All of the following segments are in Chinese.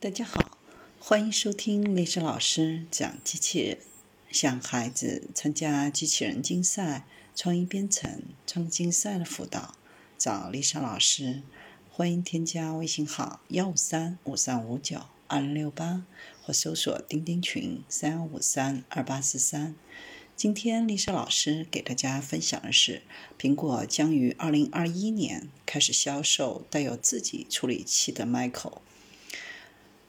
大家好，欢迎收听历史老师讲机器人。想孩子参加机器人竞赛、创意编程、创意竞赛的辅导，找丽莎老师。欢迎添加微信号幺五三五三五九二零六八，或搜索钉钉群三幺五三二八四三。今天丽莎老师给大家分享的是，苹果将于二零二一年开始销售带有自己处理器的 Michael。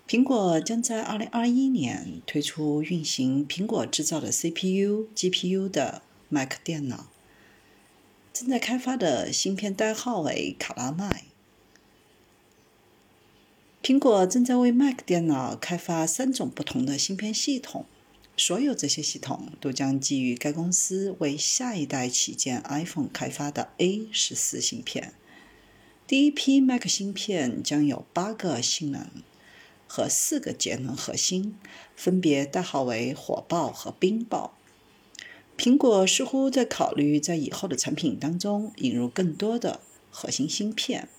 苹果将在二零二一年推出运行苹果制造的 CPU、GPU 的 Mac 电脑。正在开发的芯片代号为卡拉麦。苹果正在为 Mac 电脑开发三种不同的芯片系统，所有这些系统都将基于该公司为下一代旗舰 iPhone 开发的 A 十四芯片。第一批 Mac 芯片将有八个性能。和四个节能核心，分别代号为火爆和冰爆。苹果似乎在考虑在以后的产品当中引入更多的核心芯片。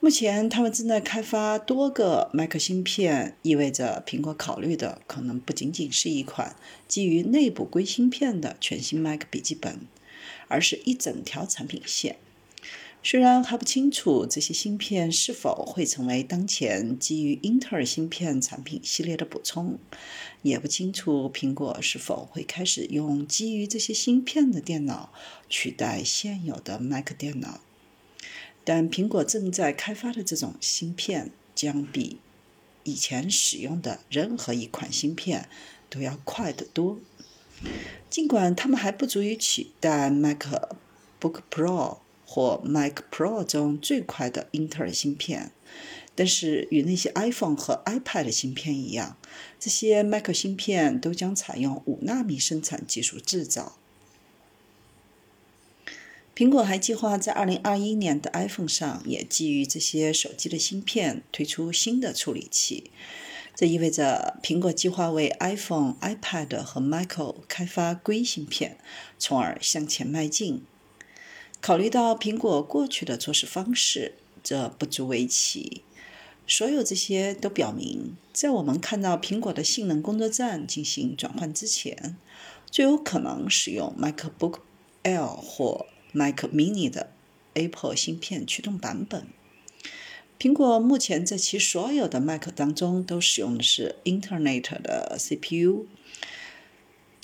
目前，他们正在开发多个 Mac 芯片，意味着苹果考虑的可能不仅仅是一款基于内部硅芯片的全新 Mac 笔记本，而是一整条产品线。虽然还不清楚这些芯片是否会成为当前基于英特尔芯片产品系列的补充，也不清楚苹果是否会开始用基于这些芯片的电脑取代现有的 Mac 电脑，但苹果正在开发的这种芯片将比以前使用的任何一款芯片都要快得多。尽管它们还不足以取代 MacBook Pro。或 Mac Pro 中最快的英特尔芯片，但是与那些 iPhone 和 iPad 芯片一样，这些 Mac 芯片都将采用五纳米生产技术制造。苹果还计划在2021年的 iPhone 上也基于这些手机的芯片推出新的处理器，这意味着苹果计划为 iPhone、iPad 和 Mac 开发硅芯片，从而向前迈进。考虑到苹果过去的做事方式，这不足为奇。所有这些都表明，在我们看到苹果的性能工作站进行转换之前，最有可能使用 MacBook Air 或 Mac Mini 的 Apple 芯片驱动版本。苹果目前在其所有的 Mac 当中都使用的是 Internet 的 CPU。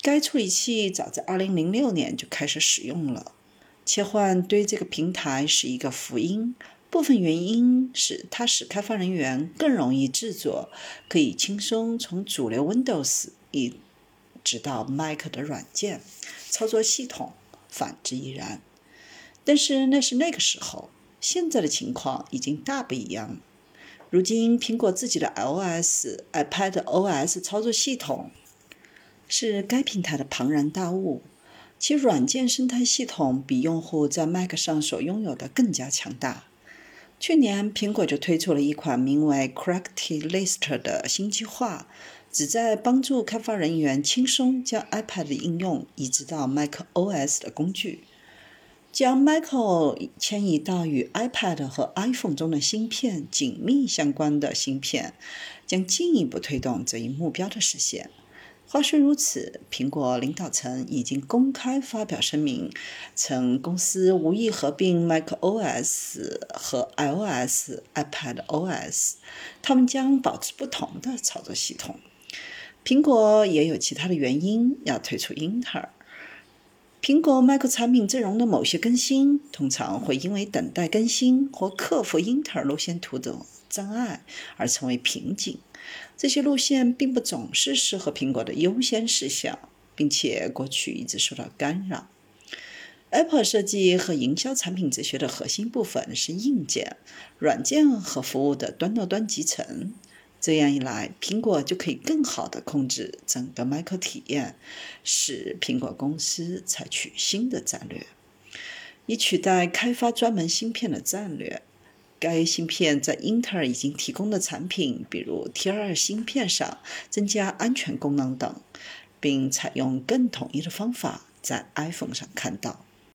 该处理器早在2006年就开始使用了。切换对这个平台是一个福音。部分原因是它使开发人员更容易制作，可以轻松从主流 Windows 一直到 Mac 的软件操作系统，反之亦然。但是那是那个时候，现在的情况已经大不一样。如今，苹果自己的 iOS、iPadOS 操作系统是该平台的庞然大物。其软件生态系统比用户在 Mac 上所拥有的更加强大。去年，苹果就推出了一款名为 Correctlist 的新计划，旨在帮助开发人员轻松将 iPad 应用移植到 macOS 的工具。将 Mac 迁移到与 iPad 和 iPhone 中的芯片紧密相关的芯片，将进一步推动这一目标的实现。话虽如此，苹果领导层已经公开发表声明，称公司无意合并 macOS 和 iOS、iPadOS，他们将保持不同的操作系统。苹果也有其他的原因要退出英特尔。苹果 Mac 产品阵容的某些更新，通常会因为等待更新或克服英特尔路线图的障碍而成为瓶颈。这些路线并不总是适合苹果的优先事项，并且过去一直受到干扰。Apple 设计和营销产品哲学的核心部分是硬件、软件和服务的端到端集成。这样一来，苹果就可以更好地控制整个 Mac 体验，使苹果公司采取新的战略，以取代开发专门芯片的战略。该芯片在英特尔已经提供的产品，比如 T2 芯片上增加安全功能等，并采用更统一的方法在 iPhone 上看到。